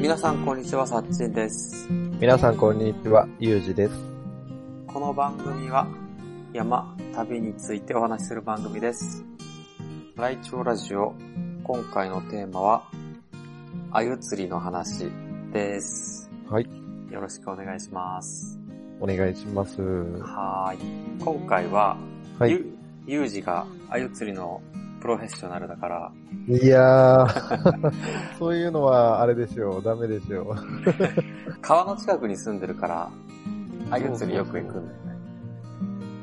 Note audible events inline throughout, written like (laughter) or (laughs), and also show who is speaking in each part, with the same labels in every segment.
Speaker 1: 皆さんこんにちは、さっちんです。
Speaker 2: 皆さんこんにちは、ゆうじです。
Speaker 1: この番組は山、旅についてお話しする番組です。ライチョウラジオ、今回のテーマは、あゆ釣りの話です。
Speaker 2: はい。
Speaker 1: よろしくお願いします。
Speaker 2: お願いします。
Speaker 1: はーい。今回は、
Speaker 2: はい。
Speaker 1: ゆ、ゆうじがあゆ釣りのプロフェッショナルだから、
Speaker 2: いやー、(laughs) そういうのはあれですよ、ダメですよ。(laughs)
Speaker 1: 川の近くに住んでるから、あゆ釣りよく行くんだよね。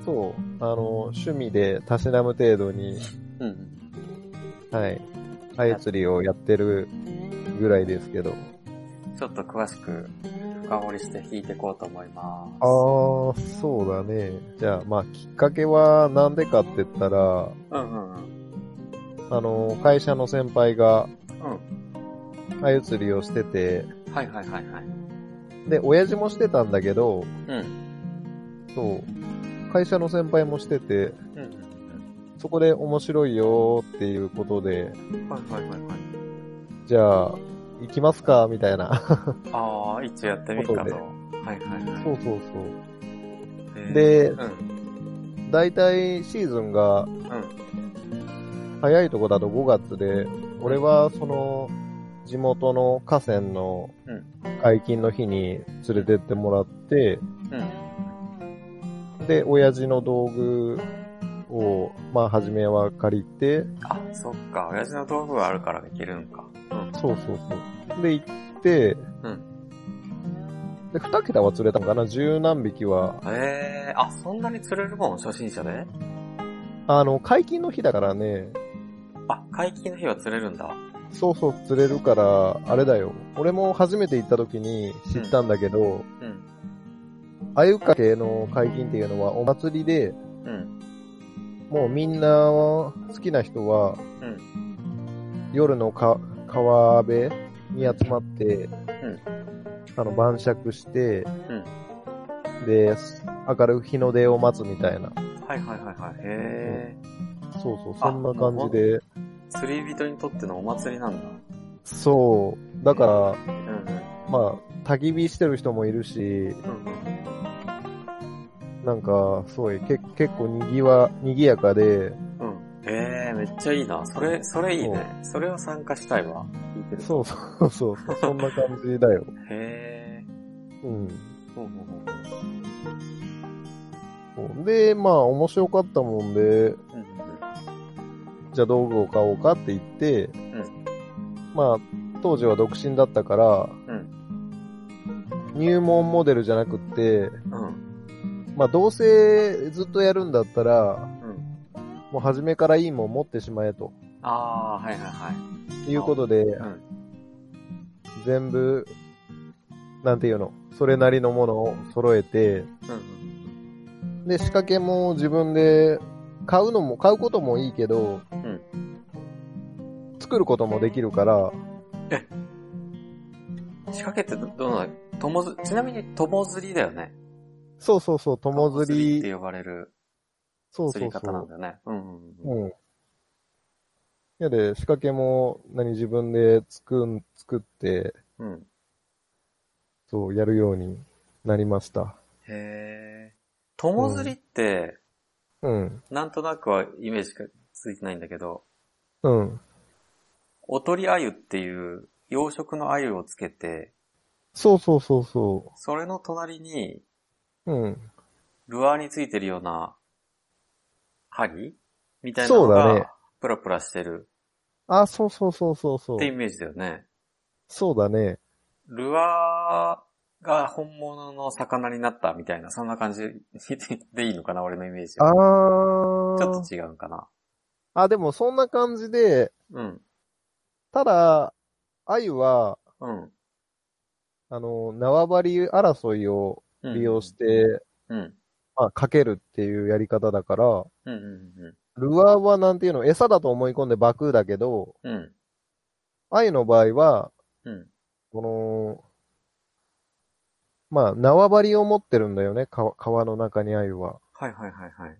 Speaker 2: そう、あの、趣味でたしなむ程度に、
Speaker 1: うん。
Speaker 2: はい、あゆ釣りをやってるぐらいですけど。
Speaker 1: ちょっと詳しく深掘りして弾いていこうと思いま
Speaker 2: あー、そうだね。じゃあ、まあ、きっかけはなんでかって言ったら、
Speaker 1: す。うんうんうん。
Speaker 2: あの、会社の先輩が、
Speaker 1: う
Speaker 2: あゆ釣りをしてて、
Speaker 1: ん。はいはいはいはい。
Speaker 2: で、親父もしてたんだけど、
Speaker 1: うん。
Speaker 2: そう、会社の先輩もしてて、
Speaker 1: うんうん
Speaker 2: そこで面白いよーっていうことで、
Speaker 1: うん。はいはいはいはい。
Speaker 2: じゃあ、行きますかみたいな。
Speaker 1: ああ、一応やってみるかと。はいはいはい。
Speaker 2: そうそうそう。で
Speaker 1: うん。
Speaker 2: だいたいシーズンが
Speaker 1: うん。
Speaker 2: 早いとこだと5月で、俺はその地元の河川の
Speaker 1: うん
Speaker 2: 解禁の日に連れてってもらって、
Speaker 1: うん。
Speaker 2: で、親父の道具を、まあ、初めは借りて、
Speaker 1: あ、そっか。親父の道具があるからできるんか。うん。
Speaker 2: そうそうそう。で、行って、
Speaker 1: うん。
Speaker 2: で、二桁は釣れたのかな？十何匹は。
Speaker 1: ええー、あ、そんなに釣れるもん、初心者で？
Speaker 2: あの、解禁の日だからね、
Speaker 1: あ、解禁の日は釣れるんだ。
Speaker 2: そうそう釣れるから、あれだよ。俺も初めて行った時に知ったんだけど、
Speaker 1: うん。
Speaker 2: あゆかけの解禁っていうのはお祭りで、
Speaker 1: うん。
Speaker 2: もうみんな好きな人は
Speaker 1: うん。
Speaker 2: 夜のか川辺に集まって、
Speaker 1: ん
Speaker 2: あの晩酌して、
Speaker 1: うん。
Speaker 2: で、明るく日の出を待つみたいな。
Speaker 1: はいはいはいはい。へえ。
Speaker 2: そうそう、そんな感じで。
Speaker 1: 釣り人にとってのお祭りなんだ。
Speaker 2: そう。だから、
Speaker 1: うんうん。
Speaker 2: まあ、焚き火してる人もいるし、
Speaker 1: うんうん。
Speaker 2: なんか、すごい、け結構にぎわ、にぎやかで、
Speaker 1: うん。ええー、めっちゃいいな。それ、それいいね。それを参加したいわ。聞いてる。
Speaker 2: そうそうそうそう、そんな感じだよ。
Speaker 1: へえ。
Speaker 2: うん。
Speaker 1: ほうほうほう
Speaker 2: そうで、まあ、面白かったもんで、
Speaker 1: うん
Speaker 2: じゃあ道具を買おうかって言って、まあ、当時は独身だったから、
Speaker 1: うん
Speaker 2: 入門モデルじゃなくって、
Speaker 1: うん。うん。
Speaker 2: まあ、どうせずっとやるんだったら、
Speaker 1: うん。
Speaker 2: もう初めからいいもん持ってしまえと
Speaker 1: ああ、はいはいはい。
Speaker 2: いうことで、
Speaker 1: うん。
Speaker 2: 全部、なんていうの、それなりのものを揃えて、
Speaker 1: うん。
Speaker 2: で、仕掛けも自分で買うのも、買うこともいいけど、
Speaker 1: ん
Speaker 2: 作ることもできるから、
Speaker 1: 仕掛けってど、どの友ず、ちなみに友釣りだよね。
Speaker 2: そうそうそう、友釣り、
Speaker 1: って呼ばれる
Speaker 2: そうそう
Speaker 1: 釣り方なん
Speaker 2: そ
Speaker 1: だよね。うんうん
Speaker 2: う。
Speaker 1: うん。
Speaker 2: うん。やで、仕掛けも、何自分で作ん、作って、
Speaker 1: うん。
Speaker 2: そう、やるようになりました。
Speaker 1: へえ。友釣りって、
Speaker 2: うん。
Speaker 1: なんとなくはイメージがついてないんだけど、
Speaker 2: うん。
Speaker 1: おとりあゆっていう養殖のあゆをつけて、
Speaker 2: そうそうそうそ
Speaker 1: それの隣に
Speaker 2: う。うん。
Speaker 1: ルアーについてるような針みたいなの
Speaker 2: そうだね
Speaker 1: がプラプラしてる
Speaker 2: あ、そうそうそうそうそう
Speaker 1: って。イメージだよね。
Speaker 2: そうだね。
Speaker 1: ルアーが本物の魚になったみたいな、そんな感じでいいのかな俺のイメージ
Speaker 2: あ
Speaker 1: は。
Speaker 2: ー。
Speaker 1: ちょっと違うかな。
Speaker 2: あ、でもそんな感じで、
Speaker 1: うん。
Speaker 2: ただ、鮎は、
Speaker 1: うん。
Speaker 2: あの、縄張り争いを
Speaker 1: うん
Speaker 2: 利用して、
Speaker 1: うん。
Speaker 2: まあ、かけるっていうやり方だから、
Speaker 1: うんうん
Speaker 2: ルアーはなんていうの、餌だと思い込んでバクだけど、
Speaker 1: うん。うん。
Speaker 2: 鮎の場合は、
Speaker 1: うん。
Speaker 2: この、まあ、縄張りを持ってるんだよね、川川の中に鮎は。
Speaker 1: はいはいはいはい。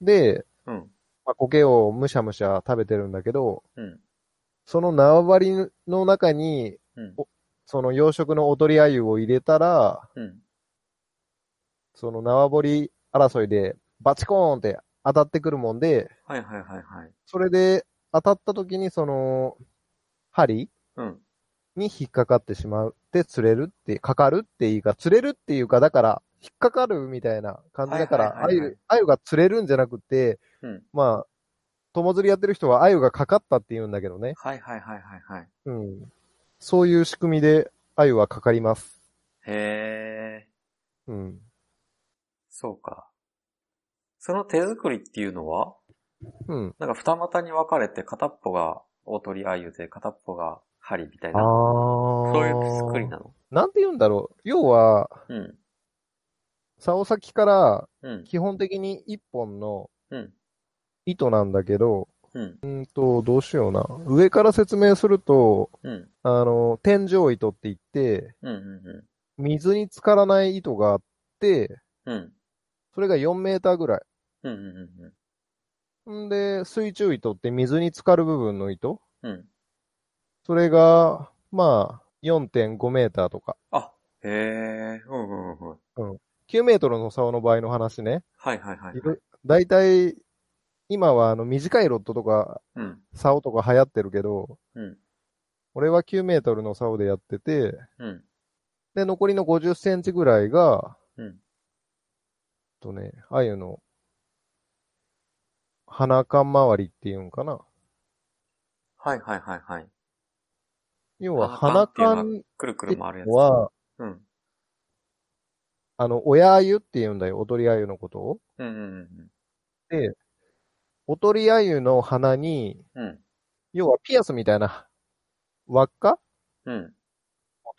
Speaker 2: で、
Speaker 1: うん。
Speaker 2: まあ、苔をむしゃむしゃ食べてるんだけど、
Speaker 1: うん。
Speaker 2: その縄張りの中に、
Speaker 1: うん。
Speaker 2: その養殖の踊り鮎を入れたら、
Speaker 1: うん。
Speaker 2: その縄張り争いでバチコーンって当たってくるもんで、
Speaker 1: はいはいはいはい。
Speaker 2: それで当たった時にその、針
Speaker 1: うん。
Speaker 2: に引っかかってしまって釣れるって、かかるっていうか、釣れるっていうか、だから、引っかかるみたいな感じだから、
Speaker 1: はいはいはいはい
Speaker 2: 鮎、鮎が釣れるんじゃなくて、
Speaker 1: うん。
Speaker 2: まあ、友釣りやってる人は鮎がかかったって言うんだけどね。
Speaker 1: はいはいはいはいはい。
Speaker 2: うん。そういう仕組みで鮎はかかります。
Speaker 1: へえ、
Speaker 2: うん。
Speaker 1: そうか。その手作りっていうのは
Speaker 2: うん。
Speaker 1: なんか二股に分かれて片っぽが大鳥鮎で片っぽが針みたい
Speaker 2: あ
Speaker 1: な。
Speaker 2: ー。
Speaker 1: そういう作りなの？
Speaker 2: なんて言うんだろう。要は、
Speaker 1: うん。
Speaker 2: 竿先から
Speaker 1: うん。
Speaker 2: 基本的に一本の
Speaker 1: うん。
Speaker 2: 糸なんだけど、
Speaker 1: うん。
Speaker 2: うんと、どうしような。上から説明すると、
Speaker 1: うん。
Speaker 2: あの、天井糸って言って、
Speaker 1: うん。うん。
Speaker 2: 水に浸からない糸があって、
Speaker 1: うん。
Speaker 2: それが4メーターぐらい。
Speaker 1: うん。うん。うん。
Speaker 2: んで、水中糸って水に浸かる部分の糸？
Speaker 1: うん。
Speaker 2: それが、まあ、4.5メーターとか。
Speaker 1: あ、へえ、うんうんうん。
Speaker 2: 9メートルの竿の場合の話ね。
Speaker 1: はいはいはい、はい。
Speaker 2: だいたい、今はあの短いロッドとか、
Speaker 1: うん。
Speaker 2: 竿とか流行ってるけど、
Speaker 1: うん。
Speaker 2: 俺は9メートルの竿でやってて、
Speaker 1: うん。
Speaker 2: で、残りの50センチぐらいが、
Speaker 1: うん。
Speaker 2: とね、鮎の、鼻感周りっていうんかな。
Speaker 1: はいはいはいはい。
Speaker 2: 要は鼻
Speaker 1: 鼻感っていうの
Speaker 2: 感
Speaker 1: くるくる回るやつ。
Speaker 2: は、
Speaker 1: うん。
Speaker 2: あの、親鮎って言うんだよ、おとり鮎のことを。
Speaker 1: うんうん
Speaker 2: で、おとり鮎の鼻に、
Speaker 1: うん。うん。
Speaker 2: 要はピアスみたいな輪っか
Speaker 1: うん。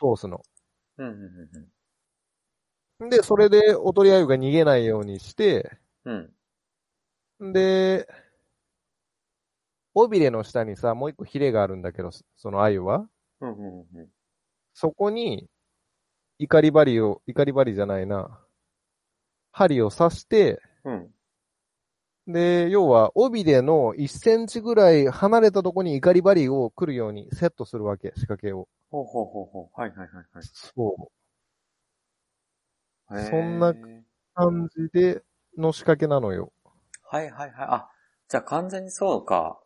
Speaker 2: を通すの。
Speaker 1: うんうんうん
Speaker 2: で、それでおとり鮎が逃げないようにして、
Speaker 1: うん。うん。
Speaker 2: で、尾びれの下にさ、もう一個ヒレがあるんだけど、その鮎は。
Speaker 1: うんうんうん。
Speaker 2: そこに、怒り針を、怒り針じゃないな。針を刺して、
Speaker 1: うん。
Speaker 2: で、要は、尾びれの1センチぐらい離れたとこに怒り針を来るようにセットするわけ、仕掛けを。
Speaker 1: ほうほうほうほう。はいはいはいはい。
Speaker 2: そう。そんな感じで、の仕掛けなのよ。
Speaker 1: はいはいはい。あ、じゃあ完全にそうか。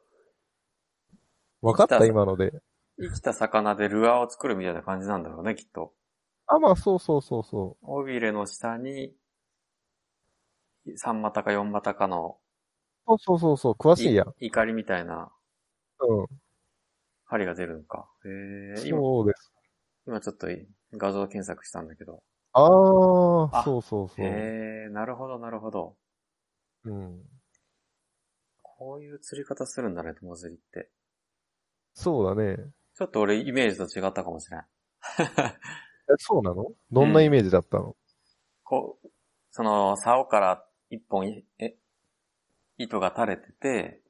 Speaker 2: わかった今ので。
Speaker 1: 生きた魚でルアーを作るみたいな感じなんだろうね、きっと。
Speaker 2: あ、まあ、そうそうそうそ
Speaker 1: 尾びれの下に、3股か4股かの
Speaker 2: う。そうそうそうそう、詳しいやん。
Speaker 1: 怒りみたいな
Speaker 2: うん。
Speaker 1: 針が出るのか。へえ。今、
Speaker 2: そうです。
Speaker 1: 今ちょっと画像検索したんだけど。
Speaker 2: あ
Speaker 1: あ
Speaker 2: あ、そうそうそう。
Speaker 1: へえ、なるほどなるほど。
Speaker 2: うん。
Speaker 1: こういう釣り方するんだね、友釣りって。
Speaker 2: そうだね。
Speaker 1: ちょっと俺イメージと違ったかもしれん。(laughs)
Speaker 2: え、そうなの？どんなイメージだったの、
Speaker 1: こう、その、竿から一本、え、糸が垂れてて、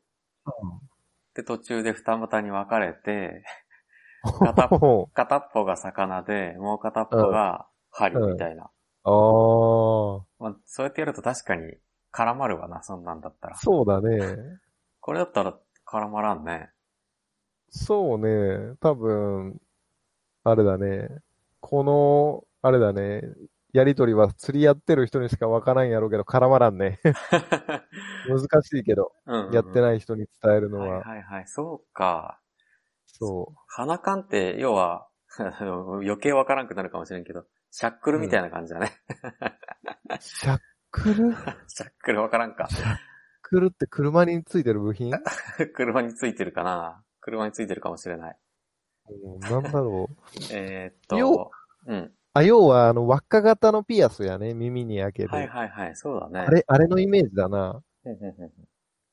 Speaker 1: で、途中で二股に分かれて、(laughs) (laughs) 片っぽが魚で、もう片っぽが針みたいな。
Speaker 2: ああ、
Speaker 1: まあ、そうやってやると確かに絡まるわな、そんなんだったら。
Speaker 2: そうだね。
Speaker 1: これだったら絡まらんね。
Speaker 2: そうね。多分、あれだね。この、あれだね。やりとりは釣りやってる人にしかわからんやろうけど、絡まらんね。(laughs) 難しいけど、
Speaker 1: うんうん
Speaker 2: やってない人に伝えるの
Speaker 1: はい
Speaker 2: は。
Speaker 1: はいはい。そうか。
Speaker 2: そ
Speaker 1: 鼻感って、要は、(laughs) 余計わからんくなるかもしれんけど、シャックルみたいな感じだね。
Speaker 2: う。シャックル？
Speaker 1: シャックルわからんか。
Speaker 2: シャックルって車についてる部品、(laughs)
Speaker 1: 車についてるかな車についてるかもしれない。
Speaker 2: うん、なんだろう。(laughs)
Speaker 1: えー、っと
Speaker 2: 要、
Speaker 1: うん。
Speaker 2: あ、要は、あの、輪っか型のピアスやね。耳に開ける。
Speaker 1: はいはいはい、そうだね。
Speaker 2: あれ、あれのイメージだな。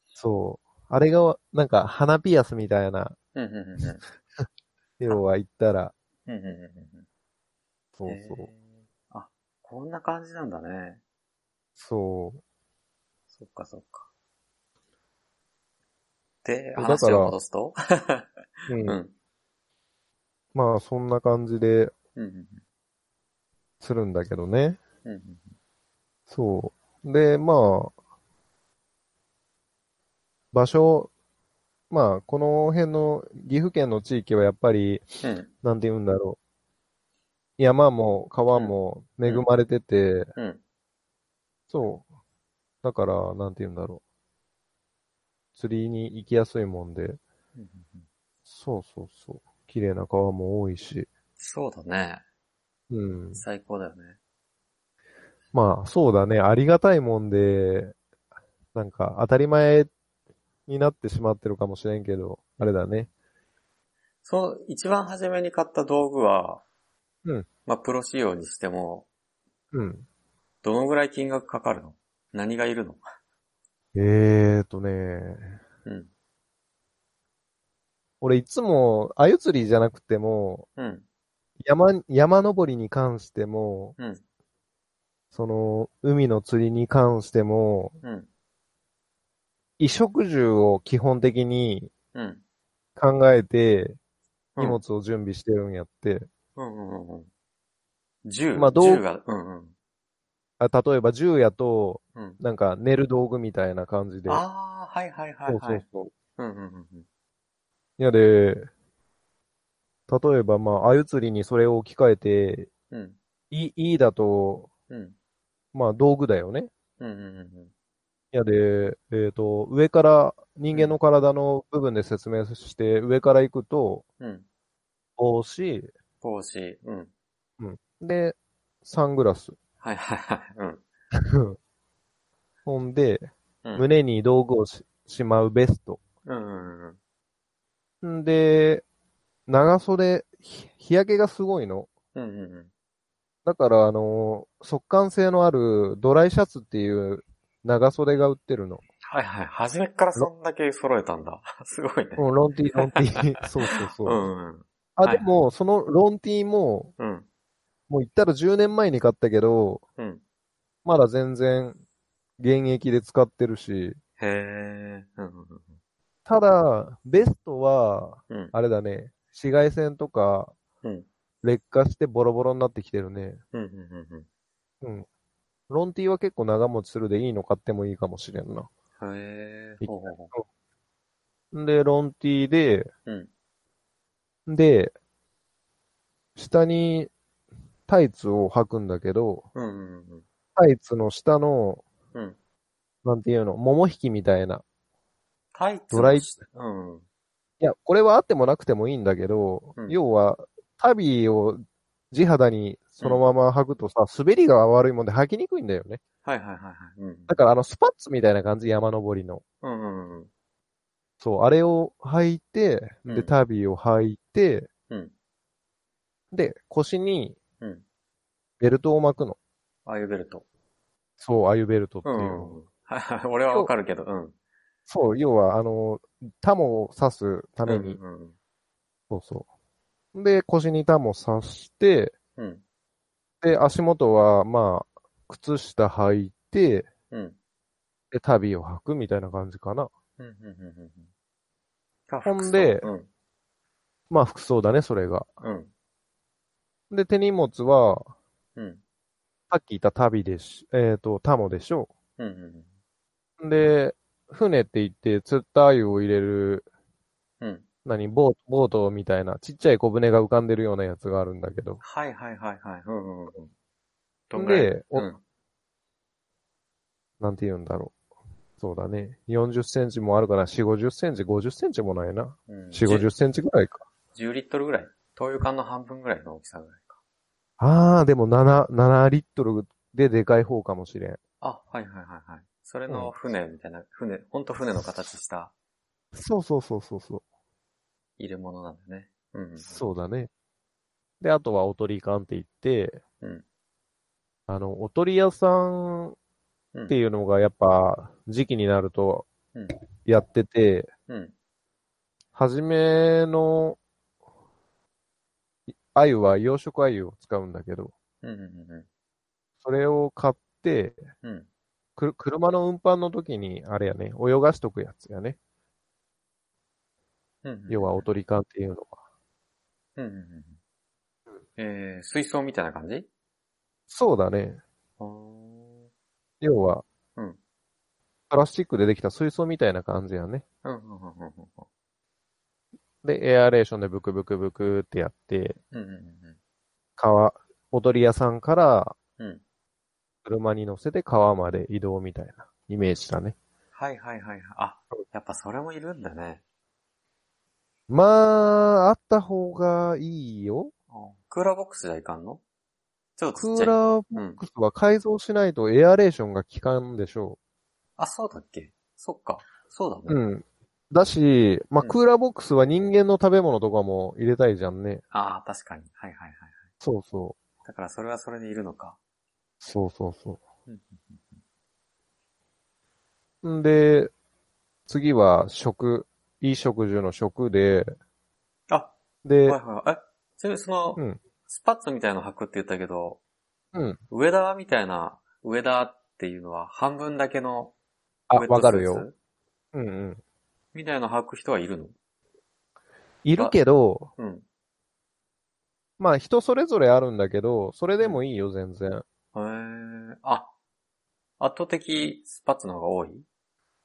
Speaker 2: そう。あれが、なんか、鼻ピアスみたいな、
Speaker 1: うんうんうんうん (laughs)
Speaker 2: 要は言ったら、
Speaker 1: うんうんうんうん
Speaker 2: そうそう。
Speaker 1: あ、こんな感じなんだね。
Speaker 2: そう。
Speaker 1: そっかそっか。で、話を戻すと？(laughs)
Speaker 2: うん。
Speaker 1: うん。
Speaker 2: まあ、そんな感じでするんだけどね。
Speaker 1: うんうん
Speaker 2: そう。で、まあ、場所、まあ、この辺の岐阜県の地域はやっぱり、
Speaker 1: うん。
Speaker 2: なんて言うんだろう。山も川も恵まれてて、
Speaker 1: うん。
Speaker 2: そう。だから、なんて言うんだろう。釣りに行きやすいもんで、
Speaker 1: うん
Speaker 2: そうそうそう。綺麗な川も多いし。
Speaker 1: そうだね。
Speaker 2: うん。
Speaker 1: 最高だよね。
Speaker 2: まあ、そうだね。ありがたいもんで、なんか当たり前になってしまってるかもしれんけど、あれだね。
Speaker 1: そう、一番初めに買った道具は、
Speaker 2: うん。
Speaker 1: まあ、プロ仕様にしても、
Speaker 2: うん。
Speaker 1: どのぐらい金額かかるの？何がいるの？
Speaker 2: えーとね、
Speaker 1: うん。
Speaker 2: 俺いつも、鮎釣りじゃなくても、
Speaker 1: うん。
Speaker 2: 山、山登りに関しても、
Speaker 1: うん。
Speaker 2: その、海の釣りに関しても、
Speaker 1: うん。
Speaker 2: 衣食住を基本的に
Speaker 1: うん。
Speaker 2: 考えて、
Speaker 1: うん
Speaker 2: 荷物を準備してるんやって。
Speaker 1: うんうんうんうん。銃、
Speaker 2: まあ道具
Speaker 1: 銃が、うんうん。
Speaker 2: あ例えば銃やと、
Speaker 1: うん。
Speaker 2: なんか寝る道具みたいな感じで。
Speaker 1: ああ、はいはいはい
Speaker 2: そう
Speaker 1: はい。
Speaker 2: そうそう。
Speaker 1: うんうんうんうん。
Speaker 2: いやで、例えばまあ、鮎釣りにそれを置き換えて、
Speaker 1: うん。
Speaker 2: い、いいだと、
Speaker 1: うん。
Speaker 2: まあ道具だよね。
Speaker 1: うんうんうん
Speaker 2: いやで、えっ、と、上から、人間の体の部分で説明して、上から行くと、
Speaker 1: うん。うん。
Speaker 2: 帽子、
Speaker 1: 帽子、うん。
Speaker 2: で、サングラス。
Speaker 1: はいはいはい。うん。(laughs)
Speaker 2: ほんで、
Speaker 1: うん。
Speaker 2: 胸に道具をししまうベスト。
Speaker 1: うんうんうん。
Speaker 2: んで、長袖、ひ日焼けがすごいの。
Speaker 1: うんうんうん。
Speaker 2: だから、あのー速乾性のあるドライシャツっていう長袖が売ってるの。
Speaker 1: はいはい。初めっからそんだけ揃えたんだ。(laughs) すごいね。
Speaker 2: うん、ロンティー、ロンティー。そうそうそうう。
Speaker 1: んうん。
Speaker 2: あ、
Speaker 1: はい
Speaker 2: でも、そのロンティーも、
Speaker 1: うん。
Speaker 2: もう言ったら10年前に買ったけど、
Speaker 1: うん。
Speaker 2: まだ全然現役で使ってるし、
Speaker 1: へえ。うんうんうん。
Speaker 2: ただ、ベストは、
Speaker 1: うん。
Speaker 2: あれだね、紫外線とか
Speaker 1: うん。
Speaker 2: 劣化してボロボロになってきてるね。
Speaker 1: うんうんうん
Speaker 2: うん。ロンティーは結構長持ちするでいいの買ってもいいかもしれんな。
Speaker 1: うん。へえ。ほうほうほ
Speaker 2: んで、ロンティーで、
Speaker 1: う。うん。
Speaker 2: で、下にタイツを履くんだけど、
Speaker 1: うんうんうん。
Speaker 2: タイツの下の、
Speaker 1: うん。
Speaker 2: なんていうの、桃引きみたいな。
Speaker 1: タイツ
Speaker 2: ドライ
Speaker 1: うん。
Speaker 2: いや、これはあってもなくてもいいんだけど、
Speaker 1: うん
Speaker 2: 要は、タビを地肌にそのまま履くとさ、滑りが悪いもんで履きにくいんだよね。
Speaker 1: はいはいはいはい。うん。
Speaker 2: だからあのスパッツみたいな感じ、山登りの。
Speaker 1: うんうんうん。
Speaker 2: そう、あれを履いて、で、
Speaker 1: うん
Speaker 2: タビを履いて、
Speaker 1: うん。
Speaker 2: で、腰に
Speaker 1: うん。
Speaker 2: ベルトを巻くの。
Speaker 1: ああいうベルト。
Speaker 2: そう、あゆベルトっていうう。
Speaker 1: ん。(laughs) 俺はわかるけど、うん。
Speaker 2: そう、要は、あの、タモを刺すために。
Speaker 1: うんうん
Speaker 2: そうそう。で、腰にタモ刺して、
Speaker 1: うん。
Speaker 2: で、足元は、まあ、靴下履いて、
Speaker 1: うん。
Speaker 2: で、旅を履くみたいな感じかな。
Speaker 1: うん。うん。うん。うん。
Speaker 2: ほんで
Speaker 1: うん。
Speaker 2: まあ、服装だね、それが。
Speaker 1: うん。
Speaker 2: で、手荷物は、
Speaker 1: うん。
Speaker 2: さっき言った旅でし、えっ、と、タモでしょ。
Speaker 1: うん。うん。
Speaker 2: で、船って言って、釣った鮎を入れる、
Speaker 1: うん。
Speaker 2: 何、ボート、ボートみたいな、ちっちゃい小舟が浮かんでるようなやつがあるんだけど。
Speaker 1: はいはいはいはい。うんうんうん。どんぐらい？
Speaker 2: でお
Speaker 1: うん。
Speaker 2: なんて言うんだろう。そうだね。40センチもあるから、4、50センチ、50センチもないな。
Speaker 1: うん
Speaker 2: 4、50センチぐらいか。
Speaker 1: 10リットルぐらい？灯油缶の半分ぐらいの大きさぐらいか。
Speaker 2: あー、でも7、7リットルででかい方かもしれん。
Speaker 1: あ、はいはいはいはい。それの船みたいな、船、ほんと船の形した
Speaker 2: そうそうそうそうそう。
Speaker 1: 入れ物なんだね。うんうん。
Speaker 2: そうだね。で、あとはおとり缶って言って、
Speaker 1: うん
Speaker 2: あの、おとり屋さんっていうのがやっぱ時期になると
Speaker 1: うん
Speaker 2: やってて、
Speaker 1: うん。
Speaker 2: はじめの鮎は養殖鮎を使うんだけど、
Speaker 1: うんうんうん
Speaker 2: それを買って、
Speaker 1: うん。うん。
Speaker 2: く車の運搬の時に、あれやね、泳がしとくやつやね。
Speaker 1: うんうん。
Speaker 2: 要はおとり缶っていうのは。
Speaker 1: うんうんうん。えー、水槽みたいな感じ？
Speaker 2: そうだね。要は、
Speaker 1: うん
Speaker 2: プラスチックでできた水槽みたいな感じやね。
Speaker 1: うんうんうんうん
Speaker 2: で、エアレーションでブクブクブクってやって、
Speaker 1: うんうんうん
Speaker 2: 川、踊り屋さんから
Speaker 1: うんうん。
Speaker 2: 車に乗せて川まで移動みたいなイメージだね。
Speaker 1: はいはいはいはい。あ、やっぱそれもいるんだね。
Speaker 2: まあ、あった方がいいよ。
Speaker 1: クーラーボックスじゃいかんの？ちょっと
Speaker 2: ク。ーラーボックスは改造しないとエアレーションが効かんでしょ
Speaker 1: あ、そうだっけ？そっか。そうだ
Speaker 2: う。
Speaker 1: ね。
Speaker 2: うん。だし、まあ、
Speaker 1: うん
Speaker 2: クーラーボックスは人間の食べ物とかも入れたいじゃんね。
Speaker 1: ああ、確かに。はいはいはい。
Speaker 2: そうそう。
Speaker 1: だからそれはそれでいるのか。
Speaker 2: そうそうそ
Speaker 1: うん
Speaker 2: う。んで、次は食、いい食事の食で、
Speaker 1: あ、
Speaker 2: で、
Speaker 1: はいはい。え、ちなみにその、
Speaker 2: うん
Speaker 1: スパッツみたいなの履くって言ったけど、
Speaker 2: うん。
Speaker 1: 上田みたいな、上田っていうのは半分だけの
Speaker 2: あ、わかるよ。うんうん。
Speaker 1: みたいなの履く人はいるの？
Speaker 2: いるけど、
Speaker 1: うん。
Speaker 2: まあ人それぞれあるんだけど、それでもいいよ、全然。
Speaker 1: へえ、あ、圧倒的スパッツの方が多い？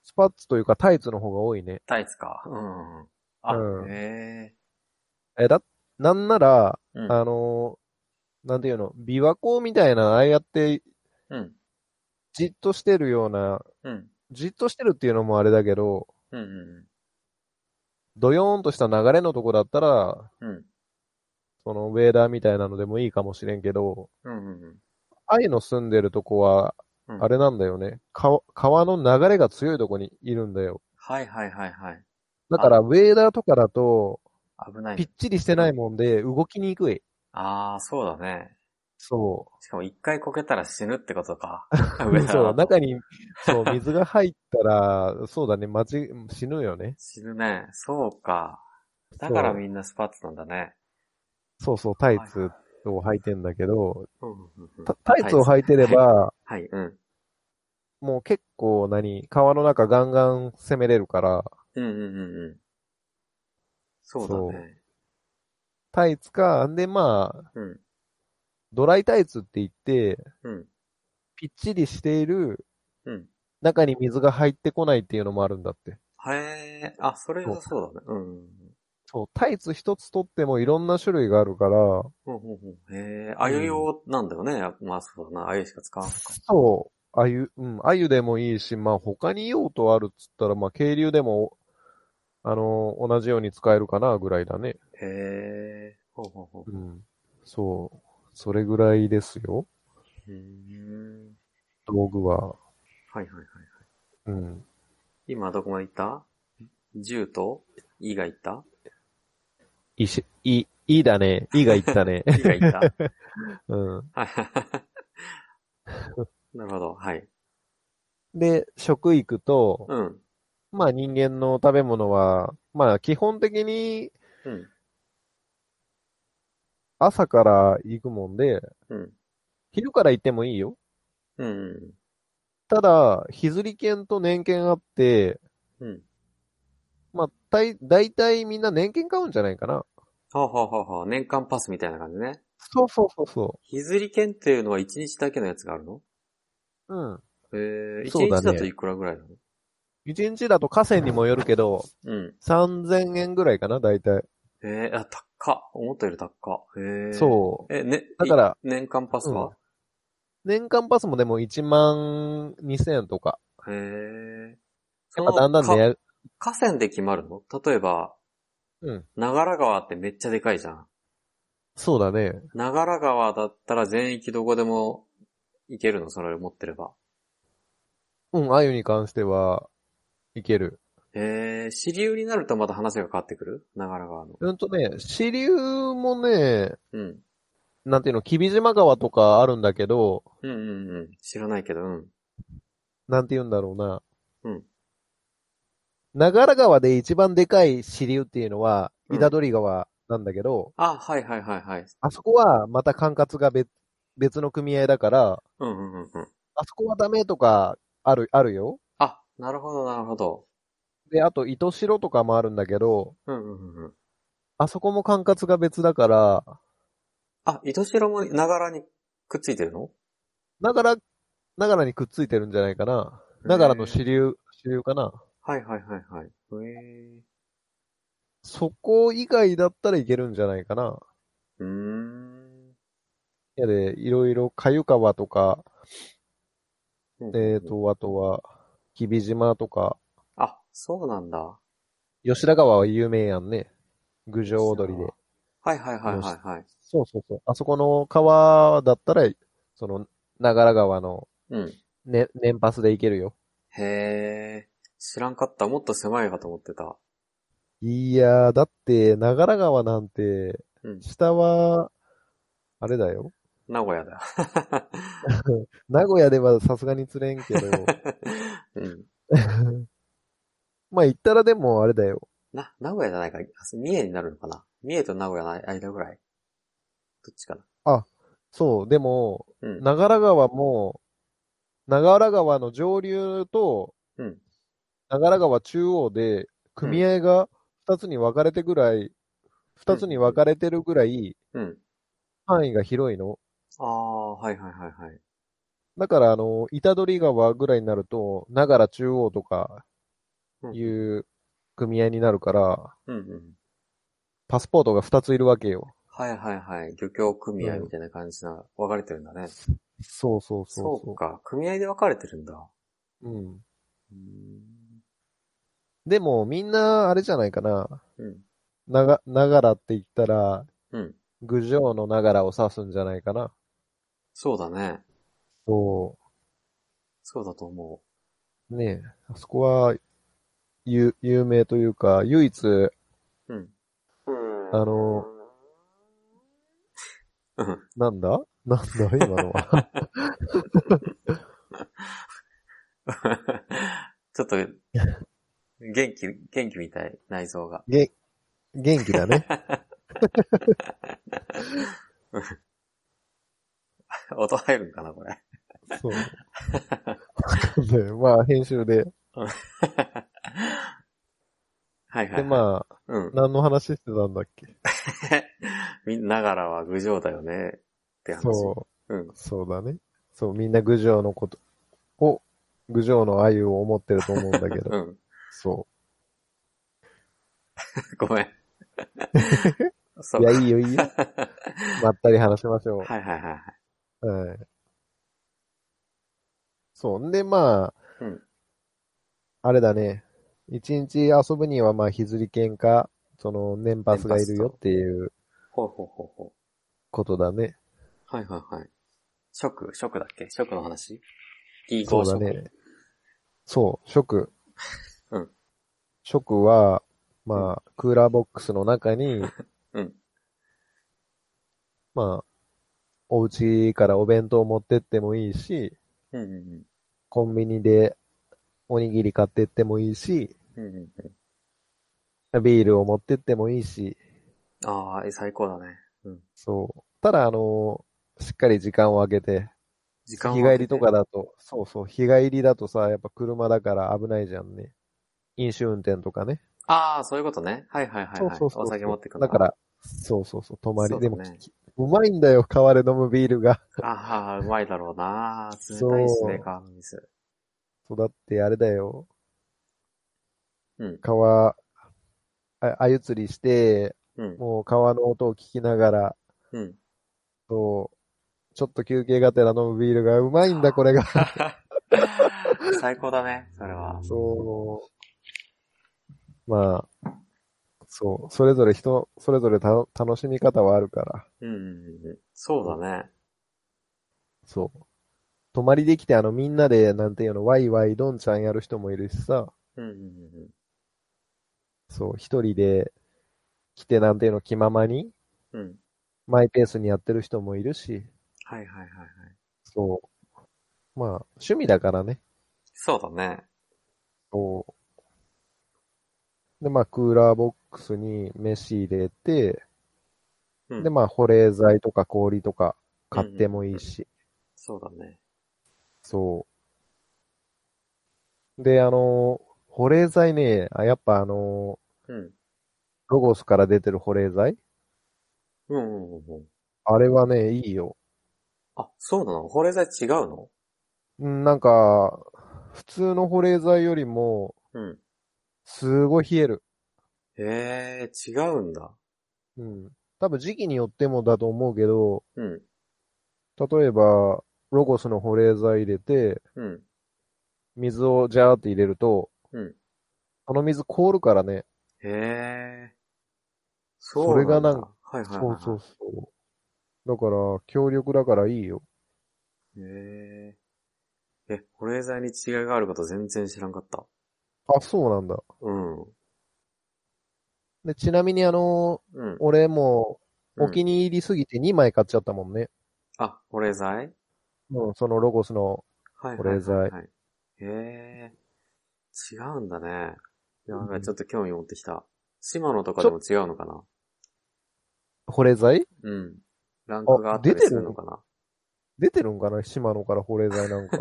Speaker 2: スパッツというかタイツの方が多いね。
Speaker 1: タイツか。うん。あ、
Speaker 2: うん
Speaker 1: へ
Speaker 2: え、だ、なんなら、
Speaker 1: え。うん。
Speaker 2: あのーなんていうの、琵琶湖みたいな、ああやって
Speaker 1: うん。
Speaker 2: じっとしてるような、
Speaker 1: うん。
Speaker 2: じっとしてるっていうのもあれだけど、
Speaker 1: うん。うん。
Speaker 2: ドヨーンとした流れのとこだったら、
Speaker 1: うん。
Speaker 2: そのウェーダーみたいなのでもいいかもしれんけど、
Speaker 1: うん。うん。
Speaker 2: アイの住んでるとこは、
Speaker 1: うん
Speaker 2: あれなんだよね。川川の流れが強いとこにいるんだよ。
Speaker 1: はいはいはいはい。
Speaker 2: だから、ウェーダーとかだと、
Speaker 1: 危ない
Speaker 2: ぴっ。ちりしてないもんで、動きにくい。
Speaker 1: ああ、そうだね。
Speaker 2: そ
Speaker 1: しかも一回こけたら死ぬってことか。(laughs)
Speaker 2: そう、中に、そう、水が入ったら、(laughs) そうだね、まち、死ぬよね。
Speaker 1: 死ぬね。そうか。だからみんなスパッツなんだね。
Speaker 2: そうそう、タイツを履いてんだけど、タタイツを履いてれば、
Speaker 1: はい、うん。
Speaker 2: もう結構何、川の中ガンガン攻めれるから、
Speaker 1: うんうんうんうん。そうだね。
Speaker 2: タイツか、んでまあ、
Speaker 1: うん。
Speaker 2: ドライタイツって言って、
Speaker 1: うん。
Speaker 2: ぴっちりしている、
Speaker 1: うん。
Speaker 2: 中に水が入ってこないっていうのもあるんだって。
Speaker 1: へえ、あ、それ良さそうだね。うんうん
Speaker 2: そう、タイツ一つ取ってもいろんな種類があるから、
Speaker 1: うん。うんうんうんへえ、あゆ用なんだよね。まあそうだな。あゆしか使わん。
Speaker 2: そう、あゆ、うん、あゆでもいいし、まあ他に用途あるっつったら、まあ渓流でも、あの同じように使えるかなぐらいだね。
Speaker 1: へえ、ほうほうほう。
Speaker 2: うん。そう。それぐらいですよ。
Speaker 1: うーん。
Speaker 2: 道具は。
Speaker 1: はいはいはいはい。
Speaker 2: うん。
Speaker 1: 今どこまで行った？銃と？いが行った？
Speaker 2: いいし、いい、だね。いいが言ったね。(laughs)
Speaker 1: いが行った (laughs)
Speaker 2: うん。
Speaker 1: は (laughs) いなるほど。はい。
Speaker 2: で、食育と、
Speaker 1: うん。
Speaker 2: まあ人間の食べ物は、まあ基本的に
Speaker 1: うん。
Speaker 2: 朝から行くもんで、
Speaker 1: うん。
Speaker 2: 昼から行ってもいいよ。
Speaker 1: うん。
Speaker 2: ただ、日釣り券と年券あって、
Speaker 1: うん。
Speaker 2: まあ、たい、大体みんな年券買うんじゃないかな。
Speaker 1: はあ、はあはあはあ、年間パスみたいな感じね。
Speaker 2: そうそうそうそ
Speaker 1: 日釣り券っていうのは1日だけのやつがあるの？
Speaker 2: う。うん。
Speaker 1: へえ、1
Speaker 2: そうだね
Speaker 1: 日だといくらぐらいなの？
Speaker 2: 一日だと河川にもよるけど、
Speaker 1: うん。
Speaker 2: 3000円ぐらいかな、大体。
Speaker 1: へえ、あ、高っ。思ったより高っ。へえ。
Speaker 2: そう。
Speaker 1: え、ね、
Speaker 2: だから
Speaker 1: い年間パスは、
Speaker 2: 年間パスもでも1万2000円とか。
Speaker 1: へえ。
Speaker 2: やっぱだんだん
Speaker 1: か
Speaker 2: ね、
Speaker 1: 河川で決まるの？例えば、
Speaker 2: うん。
Speaker 1: 長良川ってめっちゃでかいじゃん。
Speaker 2: そうだね。
Speaker 1: 長良川だったら全域どこでも行けるの？それを持ってれば。
Speaker 2: うん、あゆに関しては、いける。
Speaker 1: えー、支流になるとまた話が変わってくる？長良川の。
Speaker 2: うんとね、支流もね、
Speaker 1: うん。
Speaker 2: なんていうの、霧島川とかあるんだけど、
Speaker 1: うんうんうん。知らないけど、うん。
Speaker 2: なんて言うんだろうな。
Speaker 1: うん。
Speaker 2: 長良川で一番でかい支流っていうのは、
Speaker 1: うん
Speaker 2: 板取川なんだけど、
Speaker 1: あ、はいはいはいはい。
Speaker 2: あそこはまた管轄が別、別の組合だから、
Speaker 1: うんうんうんうん。
Speaker 2: あそこはダメとか、ある、あるよ。
Speaker 1: あ、なるほどなるほど。
Speaker 2: で、あと、糸代とかもあるんだけど、
Speaker 1: うんうんうんうん。
Speaker 2: あそこも管轄が別だから、
Speaker 1: あ、糸代も長良にくっついてるの？
Speaker 2: ながら、ながらにくっついてるんじゃないかな。ながらの支流、支流かな。
Speaker 1: はいはいはいはい。へえ。
Speaker 2: そこ以外だったらいけるんじゃないかな。
Speaker 1: うーん。
Speaker 2: いやで、いろいろ、かゆ川とか、
Speaker 1: うん
Speaker 2: えっ、と、あとは、きび島とか、
Speaker 1: あ、そうなんだ。
Speaker 2: 吉田川は有名やんね。郡上踊りで。
Speaker 1: はいはいはいはいはい。
Speaker 2: そうそうそう。あそこの川だったら、その、長良川の、
Speaker 1: うん。
Speaker 2: ね、年パスで行けるよ。
Speaker 1: へえ。知らんかった。もっと狭いかと思ってた。
Speaker 2: いやー、だって、長良川なんて、
Speaker 1: うん。
Speaker 2: 下は、あれだよ。
Speaker 1: 名古屋だよ。(laughs)
Speaker 2: 名古屋ではさすがに釣れんけど、(laughs)
Speaker 1: うん。(laughs)
Speaker 2: まあ行ったらでもあれだよ。
Speaker 1: な、名古屋じゃないか。あ三重になるのかな三重と名古屋の間ぐらい。どっちかな。
Speaker 2: そう、でも、
Speaker 1: うん。
Speaker 2: 長良川も、長良川の上流と、
Speaker 1: うん。
Speaker 2: 長良川中央で、組合が二つに分かれてぐらい、二つに分かれてるぐらい、
Speaker 1: うん。
Speaker 2: 範囲が広いの。
Speaker 1: ああ、はいはいはいはい。
Speaker 2: だから、あの、板取川ぐらいになると、長良中央とか、
Speaker 1: うん
Speaker 2: いう組合になるから、
Speaker 1: うんうん。
Speaker 2: パスポートが二ついるわけよ。
Speaker 1: はいはいはい。漁協組合みたいな感じな、分かれてるんだね。
Speaker 2: そうそうそう
Speaker 1: そうか。組合で分かれてるんだ。
Speaker 2: う。うん。
Speaker 1: うーん。
Speaker 2: でも、みんな、あれじゃないかな。
Speaker 1: うん。
Speaker 2: なが、ながらって言ったら、
Speaker 1: うん。
Speaker 2: 郡上のながらを指すんじゃないかな。
Speaker 1: そうだね。
Speaker 2: そ
Speaker 1: そうだと思
Speaker 2: う。ねえ、あそこは、有、有名というか、唯一、
Speaker 1: う。うん。
Speaker 2: あの、
Speaker 1: うん。
Speaker 2: なんだ？なんだ？今のは。(laughs)
Speaker 1: ちょっと、元気、元気みたい、内臓が。
Speaker 2: げ、元気だね。(laughs)
Speaker 1: 音入るんかな、これ。
Speaker 2: そう。わかんないまあ、編集で。(laughs) (laughs)
Speaker 1: はいはい、は
Speaker 2: で、
Speaker 1: い。
Speaker 2: まあ、
Speaker 1: うん。
Speaker 2: 何の話してたんだっけ？(laughs)
Speaker 1: みんながらは郡上だよね。って話。
Speaker 2: そう。
Speaker 1: うん。
Speaker 2: そうだね。そう、みんな郡上のことを、郡上の鮎を思ってると思うんだけど。
Speaker 1: うん。
Speaker 2: そ (laughs)
Speaker 1: ごめん。
Speaker 2: いや、いいよ、いいよ。まったり話しましょう。
Speaker 1: はいはいはいはい。
Speaker 2: はい。そう。んで、まあ、
Speaker 1: うん
Speaker 2: あれだね。一日遊ぶには、まあ、日釣り券か、その、年パスがいるよっていう
Speaker 1: ほうほうほうほう。
Speaker 2: ことだね。
Speaker 1: はいはいはい。食、食だっけ？食の話？いい
Speaker 2: そう。だね。そう、食。(laughs)
Speaker 1: うん。
Speaker 2: 食は、まあ、クーラーボックスの中に、(laughs)
Speaker 1: うん。
Speaker 2: まあ、お家からお弁当持ってってもいいし、
Speaker 1: うんうん
Speaker 2: コンビニでおにぎり買ってってもいいし、
Speaker 1: うん。うん。
Speaker 2: ビールを持ってってもいいし、
Speaker 1: ああ、最高だね。うん。
Speaker 2: そう。ただ、あのしっかり時間を空けて、
Speaker 1: 時間を
Speaker 2: 日帰りとかだと、そうそう、日帰りだとさ、やっぱ車だから危ないじゃんね。飲酒運転とかね。
Speaker 1: ああ、そういうことね。はいはいはい、はい。
Speaker 2: そうそうそう。
Speaker 1: お酒持ってくるの
Speaker 2: だから、そうそうそう、泊まり。でも、
Speaker 1: そう
Speaker 2: まいんだよ、川で飲むビールが。
Speaker 1: ああ、うまいだろうな。冷たいしね、川の水。
Speaker 2: そう、だってあれだよ。
Speaker 1: うん。
Speaker 2: 川、あ、あゆ釣りして、
Speaker 1: うん。
Speaker 2: もう川の音を聞きながら、
Speaker 1: うん。
Speaker 2: そう、ちょっと休憩がてら飲むビールがうまいんだ、(laughs) これが。
Speaker 1: 最高だね、それは。
Speaker 2: そう。まあ、そう、それぞれ人、それぞれた楽しみ方はあるから。
Speaker 1: うんうんうんうん。そうだね。
Speaker 2: そう。泊まりできて、あの、みんなで、なんていうの、ワイワイドンちゃんやる人もいるしさ、
Speaker 1: うんうんうん
Speaker 2: そう、一人で来て、なんていうの、気ままに、
Speaker 1: うん。うん。
Speaker 2: マイペースにやってる人もいるし、
Speaker 1: はいはいはいはい。
Speaker 2: そう。まあ、趣味だからね。
Speaker 1: そうだね。
Speaker 2: そう。で、まあ、クーラーボックスに飯入れて、
Speaker 1: うん。
Speaker 2: で、まあ、保冷剤とか氷とか買ってもいいし、
Speaker 1: そうだね。
Speaker 2: そう。で、あの、保冷剤ね、あやっぱあの、
Speaker 1: うん。
Speaker 2: ロゴスから出てる保冷剤？
Speaker 1: うんうんうんうん。
Speaker 2: あれはね、いいよ。
Speaker 1: あ、そうなの？保冷剤違うの？
Speaker 2: うん、なんか、普通の保冷剤よりも、
Speaker 1: うん。
Speaker 2: すごい冷える。
Speaker 1: へえ、違うんだ。
Speaker 2: うん。多分時期によってもだと思うけど、
Speaker 1: うん。
Speaker 2: 例えば、ロゴスの保冷剤入れて、
Speaker 1: うん。
Speaker 2: 水をジャーって入れると、
Speaker 1: うん。
Speaker 2: その水凍るからね。
Speaker 1: へえ。そう。
Speaker 2: それがなん
Speaker 1: はいはいはい、はい。
Speaker 2: そうそうそう。だから、強力だからいいよ。
Speaker 1: へえ。え、保冷剤に違いがあること全然知らんかった。
Speaker 2: あ、そうなんだ。
Speaker 1: うん。
Speaker 2: で、ちなみにあの、
Speaker 1: うん。
Speaker 2: 俺も、
Speaker 1: うん
Speaker 2: お気に入りすぎて2枚買っちゃったもんね。
Speaker 1: あ、保冷剤？
Speaker 2: うん、そのロゴスの。
Speaker 1: はいはいはい、
Speaker 2: 保冷剤
Speaker 1: はい。へえ。違うんだね。いや、なんかちょっと興味持ってきた。島野とかでも違うのかな？
Speaker 2: 保冷剤？
Speaker 1: うん。ランクがあったりするのかな？
Speaker 2: 出てるんかな？島野から保冷剤なんか。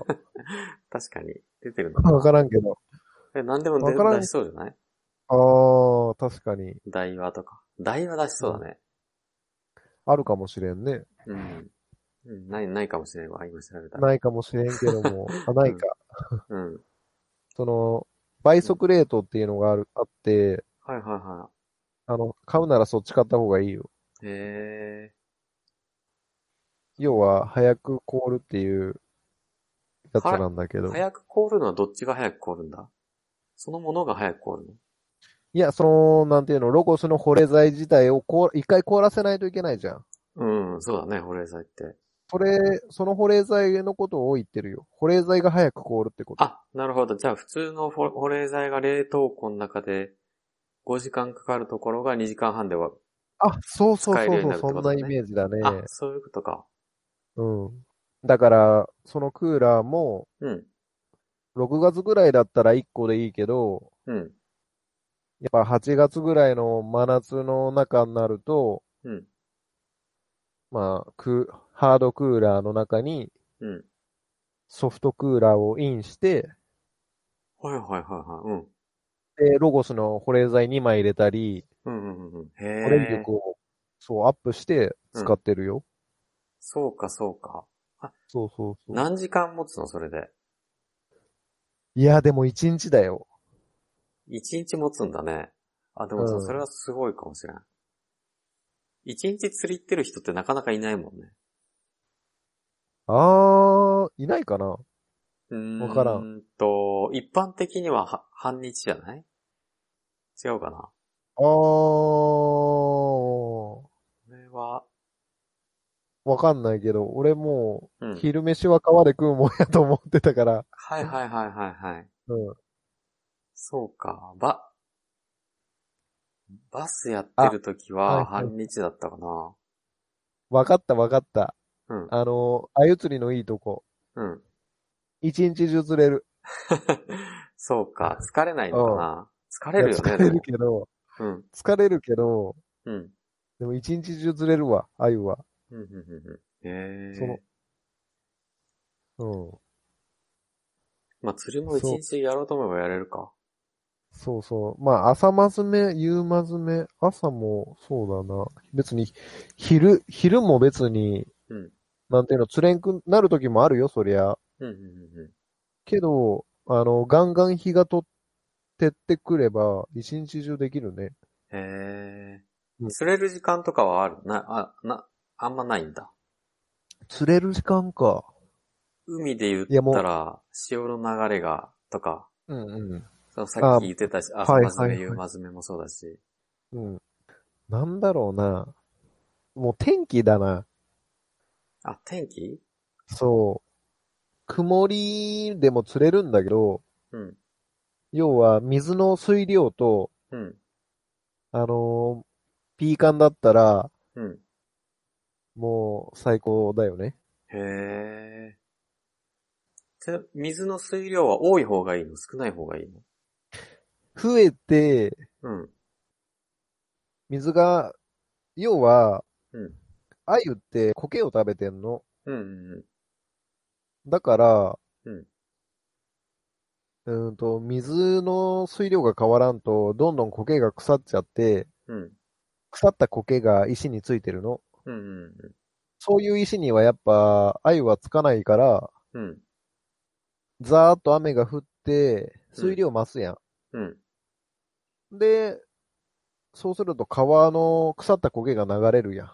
Speaker 2: (laughs)
Speaker 1: 確かに。出てるのか
Speaker 2: わ
Speaker 1: な
Speaker 2: からんけど。
Speaker 1: え、なんでも出
Speaker 2: わからん
Speaker 1: 出しそうじゃない？
Speaker 2: あー、確かに。
Speaker 1: 大和とか。大和出しそうだね。
Speaker 2: あるかもしれんね。
Speaker 1: うん。うん、ない、ないかもしれんわ。今調べたら。
Speaker 2: ないかもしれんけども。あ、ないか。
Speaker 1: うん。
Speaker 2: その、倍速レートっていうのがある、あって、
Speaker 1: はいはいは
Speaker 2: あの、買うならそっち買った方がいいよ。
Speaker 1: い。へえ。
Speaker 2: 要は、早く凍るっていうやつなんだけど。
Speaker 1: 早く凍るのはどっちが早く凍るんだ？そのものが早く凍るの？
Speaker 2: いや、その、なんていうの、ロゴスの保冷剤自体をこう、一回凍らせないといけないじゃん。
Speaker 1: うん、そうだね、保冷剤って。
Speaker 2: それ、その保冷剤のことを言ってるよ。保冷剤が早く凍るってこと。
Speaker 1: あ、なるほど。じゃあ普通の保保冷剤が冷凍庫の中で5時間かかるところが2時間半では、
Speaker 2: あ、そうそうそうそう、そんなイメージだね。
Speaker 1: あ、そういうことか。
Speaker 2: うん。だから、そのクーラーも、
Speaker 1: うん、
Speaker 2: 6月ぐらいだったら1個でいいけど、
Speaker 1: うん、
Speaker 2: やっぱ8月ぐらいの真夏の中になると、
Speaker 1: うん、
Speaker 2: まあ、クハードクーラーの中に
Speaker 1: うん。
Speaker 2: ソフトクーラーをインして、
Speaker 1: はいはいはいはい。うん。
Speaker 2: で、ロゴスの保冷剤2枚入れたり、
Speaker 1: うんうんうんうん。へ
Speaker 2: 保冷
Speaker 1: え。
Speaker 2: 力を、そう、アップして使ってるよ。
Speaker 1: そうかそうか。
Speaker 2: そうそうそう。
Speaker 1: 何時間持つのそれで？
Speaker 2: いや、でも1日だよ。
Speaker 1: 1日持つんだね。あ、でもそれはすごいかもしれん。1日釣り行ってる人ってなかなかいないもんね。
Speaker 2: あー、いないかなわから
Speaker 1: と、一般的にはは半日じゃない？違うかな？
Speaker 2: あー、
Speaker 1: これは、
Speaker 2: わかんないけど、俺もう、
Speaker 1: うん。
Speaker 2: 昼飯は川で食うもんやと思ってたから、
Speaker 1: はいはいはいはいはい。
Speaker 2: うん。
Speaker 1: そうか。ば、バスやってる時
Speaker 2: はいは
Speaker 1: はい半日だったかな。
Speaker 2: わかったわかった。
Speaker 1: うん。
Speaker 2: あの、あゆ釣りのいいとこ。
Speaker 1: うん。
Speaker 2: 一日中釣れる。(laughs)
Speaker 1: そうか。疲れないのかな。疲れるよね。
Speaker 2: 疲れるけど、
Speaker 1: でも
Speaker 2: 疲れるけど、
Speaker 1: うん。うん。
Speaker 2: でも一日中釣れるわ、あゆは。
Speaker 1: うん、うん、うんうん。へえ。
Speaker 2: そのうん。
Speaker 1: まあ、釣りも一日やろうと思えばやれるか。
Speaker 2: そうそう。まあ、朝まずめ、夕まずめ、朝もそうだな。別に、昼、昼も別に、
Speaker 1: うん。
Speaker 2: なんていうの、釣れんくなる時もあるよ、そりゃ。
Speaker 1: うん、うん、うんうん。
Speaker 2: けど、あの、ガンガン日がとってってくれば、一日中できるね。
Speaker 1: へえ。
Speaker 2: うん
Speaker 1: 釣れる時間とかはある？な、あ、な、あんまないんだ。
Speaker 2: 釣れる時間か。
Speaker 1: 海で言
Speaker 2: いやもう
Speaker 1: ったら、潮の流れが、とか、
Speaker 2: うんうん。
Speaker 1: そのさっき言ってたし、朝
Speaker 2: はい
Speaker 1: まずめ、
Speaker 2: はいはい
Speaker 1: 夕まずめもそうだし。
Speaker 2: うん。なんだろうな。もう天気だな。
Speaker 1: あ、天気？
Speaker 2: そう。曇りでも釣れるんだけど、
Speaker 1: うん。
Speaker 2: 要は水の水量と、
Speaker 1: うん。
Speaker 2: あのーピーカンだったら、
Speaker 1: うん。
Speaker 2: もう最高だよね。
Speaker 1: へえ。て水の水量は多い方がいいの？少ない方がいいの？
Speaker 2: 増えて、
Speaker 1: うん。
Speaker 2: 水が、要は、
Speaker 1: うん。
Speaker 2: 鮎って苔を食べてんの？
Speaker 1: うんうん
Speaker 2: だから、
Speaker 1: うん。
Speaker 2: うーんと、水の水量が変わらんと、どんどん苔が腐っちゃって、
Speaker 1: うん。
Speaker 2: 腐った苔が石についてるの？
Speaker 1: うん。うん。
Speaker 2: そういう石にはやっぱ、鮎はつかないから、
Speaker 1: うん。
Speaker 2: ザーッと雨が降って、水量増すや
Speaker 1: うん。
Speaker 2: ん。で、そうすると川の腐った苔が流れるや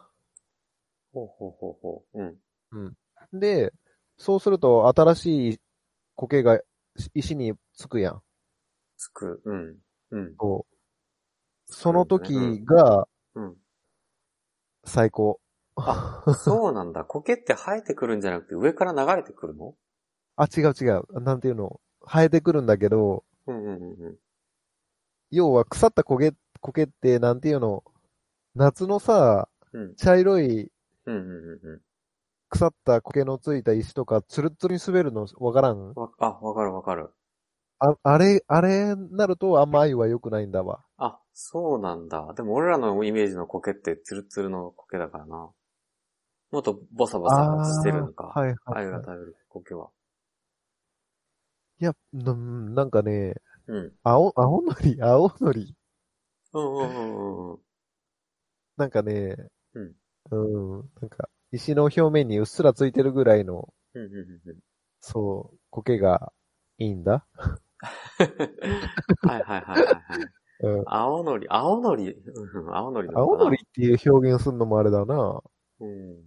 Speaker 1: ほうほうほうほう。うん。
Speaker 2: ん。で、そうすると新しい苔が石につくやん。
Speaker 1: つく。うん。うん。
Speaker 2: そうその時が
Speaker 1: うん。
Speaker 2: 最高。
Speaker 1: あ、そうなんだ。(laughs) 苔って生えてくるんじゃなくて上から流れてくるの？
Speaker 2: あ、違う違う。なんていうの？生えてくるんだけど、
Speaker 1: うんうんうんうん。
Speaker 2: 要は腐った苔、苔ってなんていうの？夏のさ、
Speaker 1: うん。
Speaker 2: 茶色い
Speaker 1: うんうんうんう
Speaker 2: 腐った苔のついた石とかツルッツルに滑るのわからん？
Speaker 1: ん。わ、あ、わかるわかる。
Speaker 2: あ、あれ、あれなるとあんま鮎は良くないんだわ。
Speaker 1: あ、そうなんだ。でも俺らのイメージの苔ってツルツルの苔だからな。もっとボサボサしてるのか。
Speaker 2: はいはい、はい。
Speaker 1: 食べる苔は。
Speaker 2: いや、ななんかね、
Speaker 1: うん。
Speaker 2: 青、青のり、青のり。
Speaker 1: うんうんうんうんうん。
Speaker 2: なんかね、
Speaker 1: うん。
Speaker 2: うん、なんか、石の表面にうっすらついてるぐらいの。そう、苔がいいんだ。(laughs)
Speaker 1: はいはいはいはいはい。
Speaker 2: うん。
Speaker 1: 青のり、青のり、うん、青のり
Speaker 2: 青のりっていう表現するのもあれだな。
Speaker 1: うん。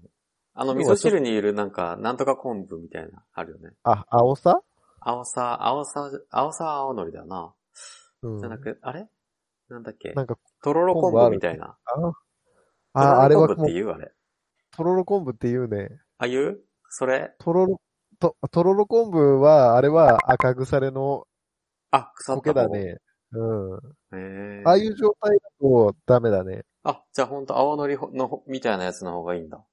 Speaker 1: あの、味噌汁にいるなんか、なんとか昆布みたいな、あるよね。
Speaker 2: あ、青さ？
Speaker 1: 青さ、青さ、青さ青のりだよな。
Speaker 2: うん。
Speaker 1: じゃなく、あれ？なんだっけ？
Speaker 2: なんか、
Speaker 1: とろろ昆布みたいな。
Speaker 2: あ、あ、あれは
Speaker 1: とろろ昆布
Speaker 2: もう、
Speaker 1: って言うあれ。
Speaker 2: とろろ昆布って言うね。
Speaker 1: あ、言う？それ？
Speaker 2: とろろ、と、とろろ昆布は、あれは赤腐れの
Speaker 1: あ、腐った
Speaker 2: だ。ね。うん。
Speaker 1: へえ。
Speaker 2: ああいう状態だとダメだね。
Speaker 1: あ、じゃあほんと青のりの、みたいなやつの方がいいんだ。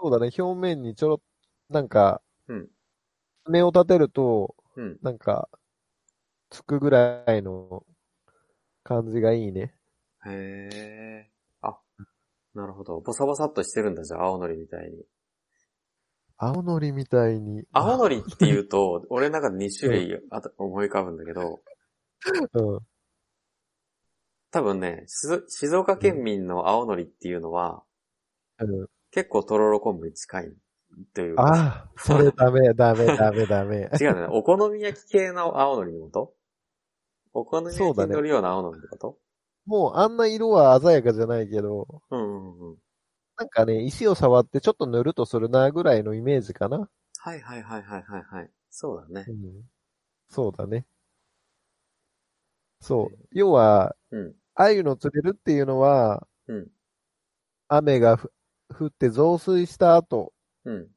Speaker 2: そうだね。表面にちょろ、なんか、
Speaker 1: うん。
Speaker 2: 爪を立てると、
Speaker 1: うん。
Speaker 2: なんか、つくぐらいの感じがいいね。
Speaker 1: へえ。あ、なるほど。ボサボサっとしてるんだ、じゃあ青のりみたいに。
Speaker 2: 青のりみたいに。
Speaker 1: 青のりって言うと、(laughs) 俺の中で2種類あた思い浮かぶんだけど、
Speaker 2: うん。
Speaker 1: 多分ね、静静岡県民の青のりっていうのは、
Speaker 2: うん。
Speaker 1: 結構とろろ昆布に近いというか。
Speaker 2: ああ、それダメ、ダメ、ダメ、ダメ。(laughs)
Speaker 1: 違うね。お好み焼き系の青のりのこと？お好み焼きに乗るような青のりってこと？
Speaker 2: もうあんな色は鮮やかじゃないけど、
Speaker 1: うんうんうん。
Speaker 2: なんかね、石を触ってちょっと塗るとするなぐらいのイメージかな。
Speaker 1: はいはいはいはいはいはい。そうだね
Speaker 2: う。ん。そうだね。そう。要は、
Speaker 1: うん。
Speaker 2: 鮎の釣れるっていうのは、
Speaker 1: うん。
Speaker 2: 雨がふ降って増水した後、
Speaker 1: うん。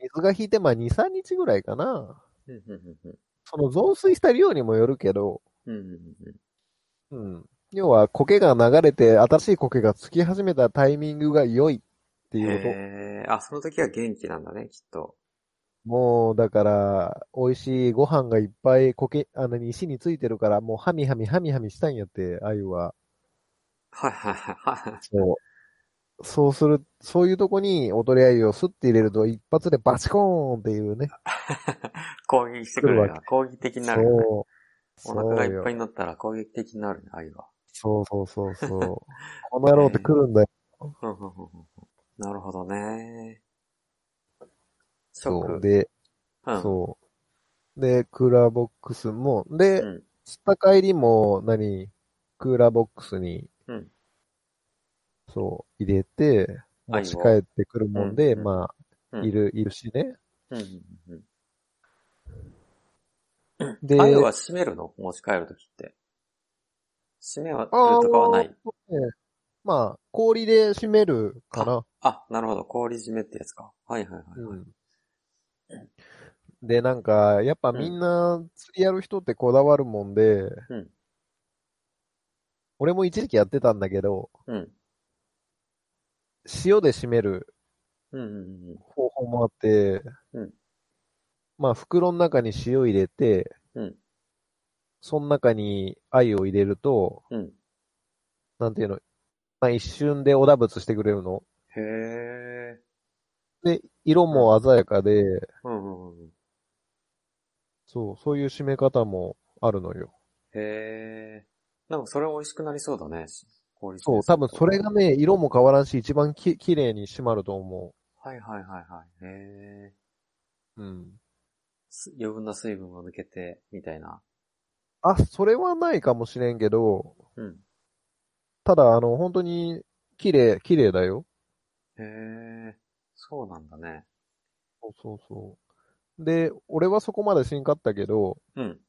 Speaker 2: 水が引いてまあ2、3日ぐらいかな。
Speaker 1: うんうんうんうん
Speaker 2: その増水した量にもよるけど、
Speaker 1: うんうんうん
Speaker 2: うん。要は苔が流れて新しい苔がつき始めたタイミングが良いっていうこ
Speaker 1: へえ。あ、その時は元気なんだね、きっと。
Speaker 2: と。もう、だから、美味しいご飯がいっぱい苔、あの、石についてるから、もうハミハミハミハミしたんやって、鮎は。
Speaker 1: はいはいはいはい。
Speaker 2: そう。そうする、そういうとこに踊り鮎をスッて入れると一発でバチコーンっていうね。(laughs)
Speaker 1: 攻撃してくる
Speaker 2: 来る
Speaker 1: よ。攻撃的になるよね。
Speaker 2: そう。
Speaker 1: お腹がいっぱい
Speaker 2: い。
Speaker 1: になったら攻撃的になるね、鮎は。
Speaker 2: そうそうそうそう。(laughs) この野郎って来るんだよ。
Speaker 1: なるほどね。
Speaker 2: そう。
Speaker 1: 食。
Speaker 2: で、
Speaker 1: うん。
Speaker 2: そう。で、クーラーボックスも、で、
Speaker 1: うん。
Speaker 2: 釣った帰りも、何、クーラーボックスに、
Speaker 1: うん
Speaker 2: そう、入れて、持ち帰ってくるもんで、まあ、
Speaker 1: うん
Speaker 2: いる、いるしね。で、
Speaker 1: 鮎は閉めるの？持ち帰るときって。閉めは、とかはない。
Speaker 2: あーねまあ、氷で締めるかな。
Speaker 1: あ、なるほど。氷締めってやつか。はいはいはい。
Speaker 2: うん。で、なんか、やっぱみんな釣りやる人ってこだわるもんで、
Speaker 1: うん
Speaker 2: 俺も一時期やってたんだけど、
Speaker 1: うん。
Speaker 2: 塩で締める方法もあって、
Speaker 1: うん
Speaker 2: まあ袋の中に塩入れて、
Speaker 1: うん
Speaker 2: その中に鮎を入れると、
Speaker 1: うん。
Speaker 2: なんていうの、まあ一瞬でおだぶつしてくれるの。
Speaker 1: へえ。
Speaker 2: で、色も鮮やかで、
Speaker 1: うんうんうん。
Speaker 2: そう、そういう締め方もあるのよ。
Speaker 1: へえ。なんかそれ美味しくなりそうだね。
Speaker 2: そう、多分それがね、色も変わらんし、一番き、綺麗に締まると思
Speaker 1: はいはいはいはい。へえ。
Speaker 2: うん。
Speaker 1: す余分な水分を抜けて、みたいな。
Speaker 2: あ、それはないかもしれんけど、
Speaker 1: うん。
Speaker 2: ただ、あの、本当に、綺麗、綺麗だよ。
Speaker 1: へえ。そうなんだね。
Speaker 2: そうそうそう。で、俺はそこまでしんかったけど、
Speaker 1: うん。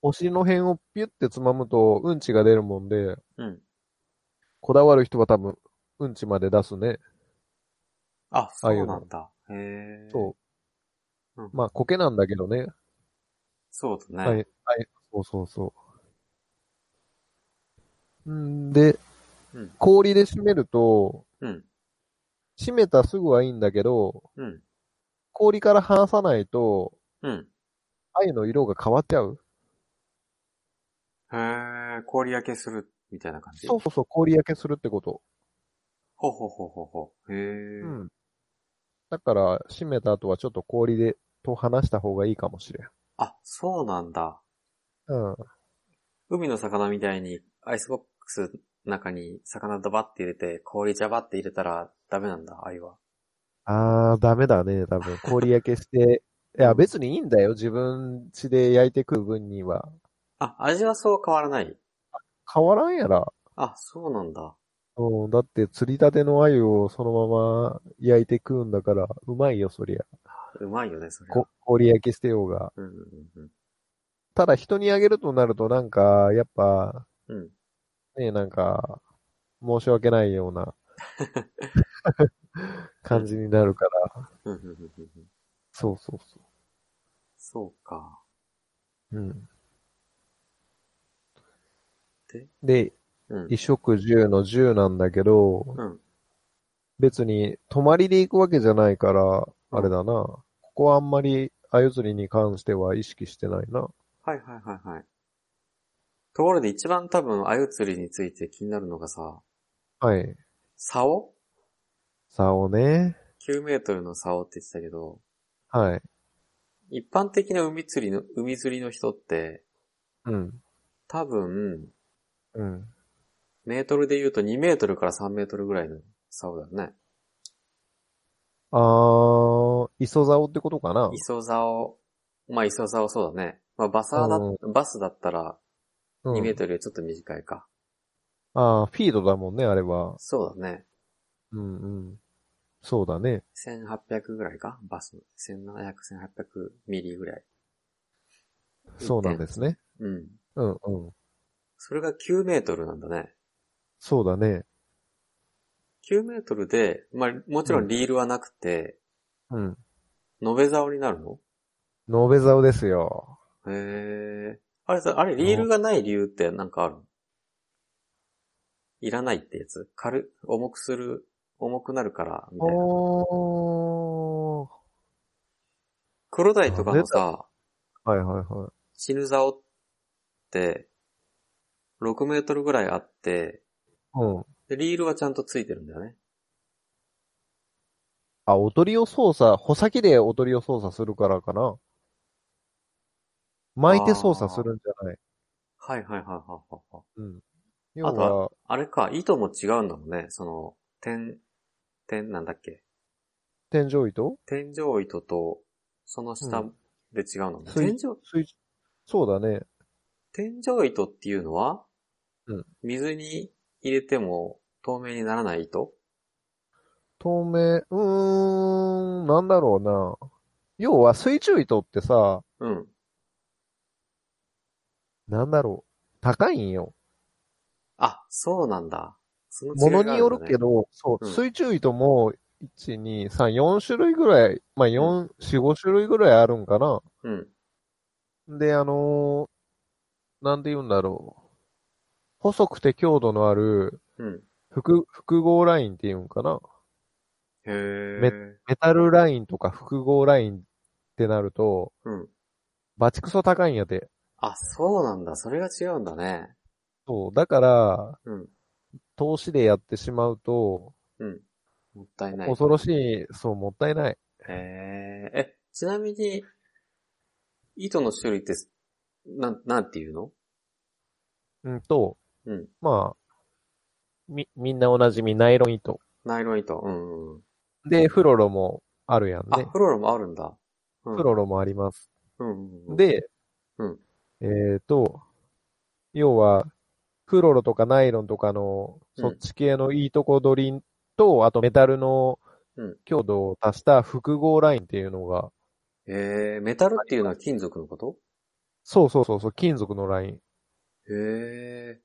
Speaker 2: お尻の辺をピュってつまむと、うんちが出るもんで、
Speaker 1: うん。
Speaker 2: こだわる人は多分、うんちまで出すね。
Speaker 1: あ、そ
Speaker 2: う
Speaker 1: なんだ。へえ。
Speaker 2: そう。
Speaker 1: うん
Speaker 2: まあ、苔なんだけどね。
Speaker 1: そうだね。
Speaker 2: はい、はい、そうそうそう。んで、
Speaker 1: うん。
Speaker 2: 氷で締めると、
Speaker 1: うん。
Speaker 2: 締めたすぐはいいんだけど、
Speaker 1: うん。
Speaker 2: 氷から離さないと、
Speaker 1: うん。
Speaker 2: 鮎の色が変わっちゃう。
Speaker 1: へえ、氷焼けする、みたいな感じ？
Speaker 2: そうそうそう、氷焼けするってこと。
Speaker 1: ほうほうほうほうほう。へえ。
Speaker 2: うん。だから、締めた後はちょっと氷で、と離した方がいいかもしれん。
Speaker 1: あ、そうなんだ。
Speaker 2: うん。
Speaker 1: 海の魚みたいにアイスボックスの中に魚ドバって入れて氷ジャバって入れたらダメなんだ、鮎は。
Speaker 2: あー、ダメだね、多分。(laughs) 氷焼けして。いや、別にいいんだよ。自分家で焼いて食う分には。
Speaker 1: あ、味はそう変わらない？
Speaker 2: 変わらんやら。
Speaker 1: あ、そうなんだ。
Speaker 2: うん、だって釣りたての鮎をそのまま焼いて食うんだから、うまいよ、そりゃ。
Speaker 1: うまいよね、それは。
Speaker 2: こ氷焼きしてようが。
Speaker 1: うんうんうん
Speaker 2: ただ人にあげるとなるとなんか、やっぱ、
Speaker 1: うん。うん。
Speaker 2: ね、なんか、申し訳ないような (laughs) 感じになるから。
Speaker 1: うんう
Speaker 2: そうそうそ
Speaker 1: そうか。
Speaker 2: う。うん。
Speaker 1: で？
Speaker 2: で、
Speaker 1: うん。
Speaker 2: 衣食住の住なんだけど、
Speaker 1: うん。
Speaker 2: 別に泊まりで行くわけじゃないから、
Speaker 1: うん
Speaker 2: あれだな。ここはあんまり鮎釣りに関しては意識してないな。
Speaker 1: はいはいはいはい。ところで一番多分鮎釣りについて気になるのがさ、
Speaker 2: はい。
Speaker 1: 竿？
Speaker 2: 竿ね。
Speaker 1: ?9 メートルの竿って言ってたけど、
Speaker 2: はい。
Speaker 1: 一般的な海釣りの、海釣りの人って、
Speaker 2: うん。
Speaker 1: 多分、
Speaker 2: うん。
Speaker 1: メートルで言うと2メートルから3メートルぐらいの竿だよね。
Speaker 2: あー、磯竿ってことかな？
Speaker 1: 磯竿、まあ磯竿そうだね。まあバサーだ、
Speaker 2: う
Speaker 1: バスだったら
Speaker 2: うん
Speaker 1: 2メートルよりちょっと短いか。
Speaker 2: あー、フィードだもんね、あれは。
Speaker 1: そうだね。
Speaker 2: うんうん。そうだね。
Speaker 1: 1800ぐらいか？バス。1700、1800ミリぐらい。
Speaker 2: そうなんですね。
Speaker 1: うん。
Speaker 2: うんうん。
Speaker 1: それが9メートルなんだね。
Speaker 2: そうだね。
Speaker 1: 9メートルで、まあもちろんリールはなくて、
Speaker 2: うん。
Speaker 1: 延べ竿になるの？
Speaker 2: 延べ竿ですよ。
Speaker 1: へえ。あれさ、あれリールがない理由ってなんかあるの？いらないってやつ？軽、重くする、重くなるから、みたいな。黒鯛とかのさ、
Speaker 2: はいはいはい。
Speaker 1: 死ぬ竿って、6メートルぐらいあって、
Speaker 2: うん。
Speaker 1: で、リールはちゃんとついてるんだよね。
Speaker 2: あ、おとりを操作、穂先でおとりを操作するからかな。巻いて操作するんじゃない。
Speaker 1: はいはいはいはいはいはい。
Speaker 2: うん。要
Speaker 1: あとは
Speaker 2: は、
Speaker 1: あれか、糸も違うんだもんね。その、点、点なんだっけ？
Speaker 2: 天井糸？
Speaker 1: 天井糸と、その下で違うの、
Speaker 2: 水
Speaker 1: 天井、
Speaker 2: 水そうだね。
Speaker 1: 天井糸っていうのは、
Speaker 2: うん
Speaker 1: 水に入れても透明にならない糸？
Speaker 2: 透明、うーん、なんだろうな。要は水中糸ってさ、
Speaker 1: うん。
Speaker 2: なんだろう。高いんよ。
Speaker 1: あ、そうなんだ。その違い
Speaker 2: もの
Speaker 1: ね
Speaker 2: によるけ、ど、そう、
Speaker 1: うん
Speaker 2: 水中糸も、1、2、3、4種類ぐらい、まあ、4、4、5種類ぐらいあるんかな。
Speaker 1: うん。
Speaker 2: で、あのーなんて言うんだろう。細くて強度のある、
Speaker 1: うん。
Speaker 2: 複、複合ラインって言うんかな。
Speaker 1: へえ。
Speaker 2: メタルラインとか複合ラインってなると、
Speaker 1: うん。
Speaker 2: バチクソ高いんやで。
Speaker 1: あ、そうなんだ。それが違うんだね。
Speaker 2: そう。だから、
Speaker 1: うん。
Speaker 2: 投資でやってしまうと、
Speaker 1: うん。もったいない。
Speaker 2: 恐ろしい、そう、もったいない。
Speaker 1: へえ。え、ちなみに、糸の種類って、なん、なんていうの？
Speaker 2: うんと、
Speaker 1: うん。
Speaker 2: まあ、み、みんなおなじみナイロン糸。
Speaker 1: ナイロン糸。うんうん。
Speaker 2: で、フロロもあるやん
Speaker 1: あ、
Speaker 2: ね。
Speaker 1: フロロもあるんだ。うん、
Speaker 2: フロロもあります。
Speaker 1: うんうんうん、
Speaker 2: で、
Speaker 1: うん
Speaker 2: えっ、と、要は、フロロとかナイロンとかの、
Speaker 1: うん
Speaker 2: そっち系のいいとこ取りと、あとメタルの
Speaker 1: うん
Speaker 2: 強度を足した複合ラインっていうのが、
Speaker 1: えー、メタルっていうのは金属のこと？
Speaker 2: そうそうそうそう、金属のライン。
Speaker 1: へえ。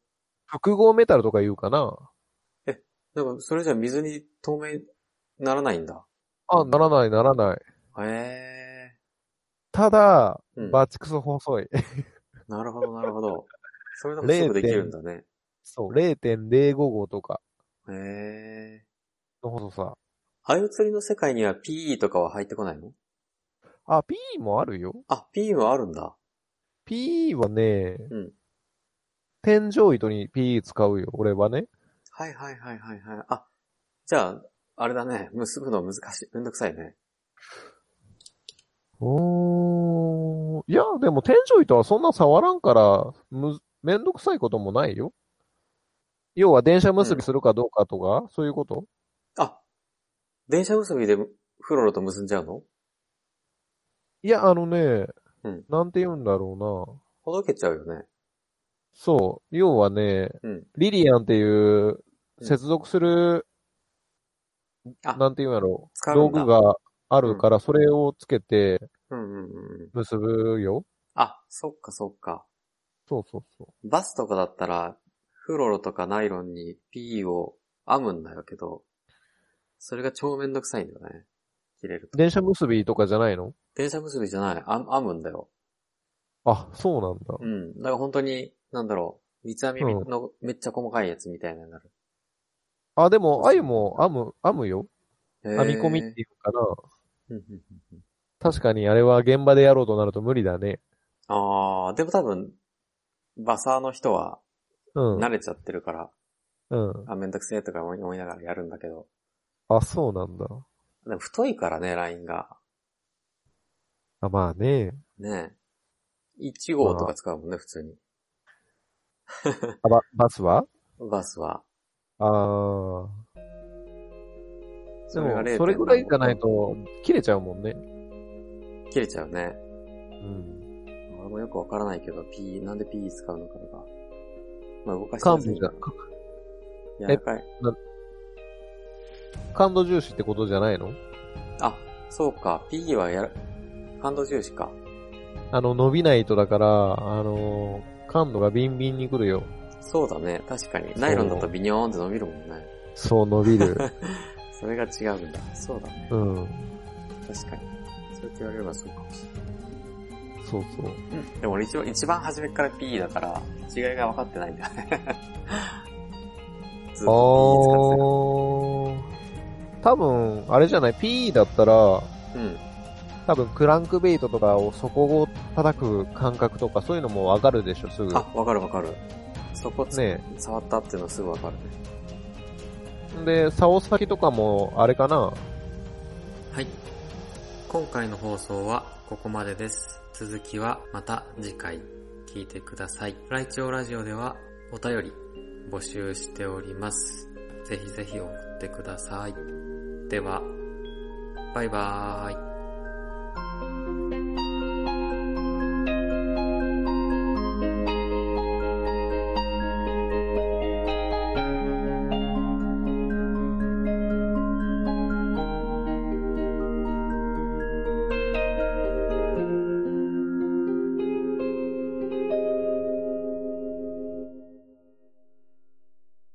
Speaker 2: 複合メタルとか言うかな
Speaker 1: なんか、それじゃ水に透明ならないんだ。
Speaker 2: あ、ならないならない。
Speaker 1: へえ。
Speaker 2: ただ、
Speaker 1: うん
Speaker 2: バチクソ細い。
Speaker 1: なるほど、なるほど。それでもすぐできるんだね。
Speaker 2: そう、0.055とか
Speaker 1: へえ。
Speaker 2: の細さ。
Speaker 1: あゆ釣りの世界には PE とかは入ってこないの？
Speaker 2: あ、P もあるよ。
Speaker 1: あ、PE もあるんだ。
Speaker 2: P はね、
Speaker 1: うん。
Speaker 2: 天井糸に P 使うよ、俺はね。
Speaker 1: はいはいはいはいはい。あ、じゃあ、あれだね。結ぶの難しい。めんどくさいね。
Speaker 2: おー。いや、でも天井糸はそんな触らんから、む、めんどくさいこともないよ。要は電車結びするかどうかとか、そういうこと？
Speaker 1: あ、電車結びでフロロと結んじゃうの？
Speaker 2: いや、あのね、
Speaker 1: うん
Speaker 2: なんて言うんだろうな。
Speaker 1: ほどけちゃうよね。
Speaker 2: そう。要はね、
Speaker 1: うん。
Speaker 2: リリアンっていう、
Speaker 1: うん
Speaker 2: 接続する、
Speaker 1: あ
Speaker 2: なんて言うんやろ
Speaker 1: 使うんだ
Speaker 2: 道具があるから、それをつけて
Speaker 1: うんうんうんうん。
Speaker 2: 結ぶよ。
Speaker 1: あ、そっかそっか。
Speaker 2: そうそうそ
Speaker 1: バスとかだったら、フロロとかナイロンに PE を編むんだけど、それが超めんどくさいんだよね。切れる
Speaker 2: う。
Speaker 1: と。
Speaker 2: 電車結びとかじゃないの？
Speaker 1: 電車結びじゃない。編編むんだよ。
Speaker 2: あ、そうなんだ。
Speaker 1: うん。だから本当に、なんだろう。三つ編みのめっちゃ細かいやつみたいなのになる。
Speaker 2: あ、でも、あゆも編む、編むよ。
Speaker 1: 編
Speaker 2: 編み込みっていうかな。確かにあれは現場でやろうとなると無理だね。
Speaker 1: あー、でも多分、バサーの人は
Speaker 2: うん。
Speaker 1: 慣れちゃってるから、
Speaker 2: うん。
Speaker 1: あ、めんどくせえとか思い思いながらやるんだけど。
Speaker 2: あ、そうなんだ。
Speaker 1: でも太いからね、ラインが。
Speaker 2: あ、まあね。
Speaker 1: ねえ。1号とか使うもんね、普通に。
Speaker 2: あ、バ、バスは？
Speaker 1: バスは。
Speaker 2: あー。でも、
Speaker 1: 0.7
Speaker 2: それぐらいじゃないと、切れちゃうもんね。
Speaker 1: 切れちゃうね。
Speaker 2: うん。
Speaker 1: 俺もよくわからないけど、P、なんで P 使うのかとか。まあ動かして
Speaker 2: 感度じゃ、
Speaker 1: 柔らかい。
Speaker 2: 感度重視ってことじゃないの？
Speaker 1: あ、そうか。P はやら、感度重視か。
Speaker 2: あの、伸びないとだから、あのー、感度がビンビンに来るよ。
Speaker 1: そうだね。確かに。ナイロンだとビニョーンって伸びるもんね。
Speaker 2: そう、伸びる。(laughs)
Speaker 1: それが違うんだ。そうだね。
Speaker 2: うん。
Speaker 1: 確かに。そうやって言われればそうかもし
Speaker 2: そうそう。
Speaker 1: れない。うん。でも俺一番、一番初めから P だから、違いが分かってないんだよね。(laughs) ずっ
Speaker 2: あ
Speaker 1: と
Speaker 2: ー。多分、あれじゃない ?P だったら、
Speaker 1: P 使ってた。うん。
Speaker 2: 多分クランクベイトとかを底を叩く感覚とかそういうのもわかるでしょ、すぐ。
Speaker 1: あ、わかるわかる。そこつ、
Speaker 2: ね
Speaker 1: 触ったっていうのはすぐわかるね。
Speaker 2: で、竿先とかも、あれかな？
Speaker 1: はい。今回の放送はここまでです。続きはまた次回聞いてください。ライチョウラジオではお便り募集しております。ぜひぜひ送ってください。では、バイバーイ。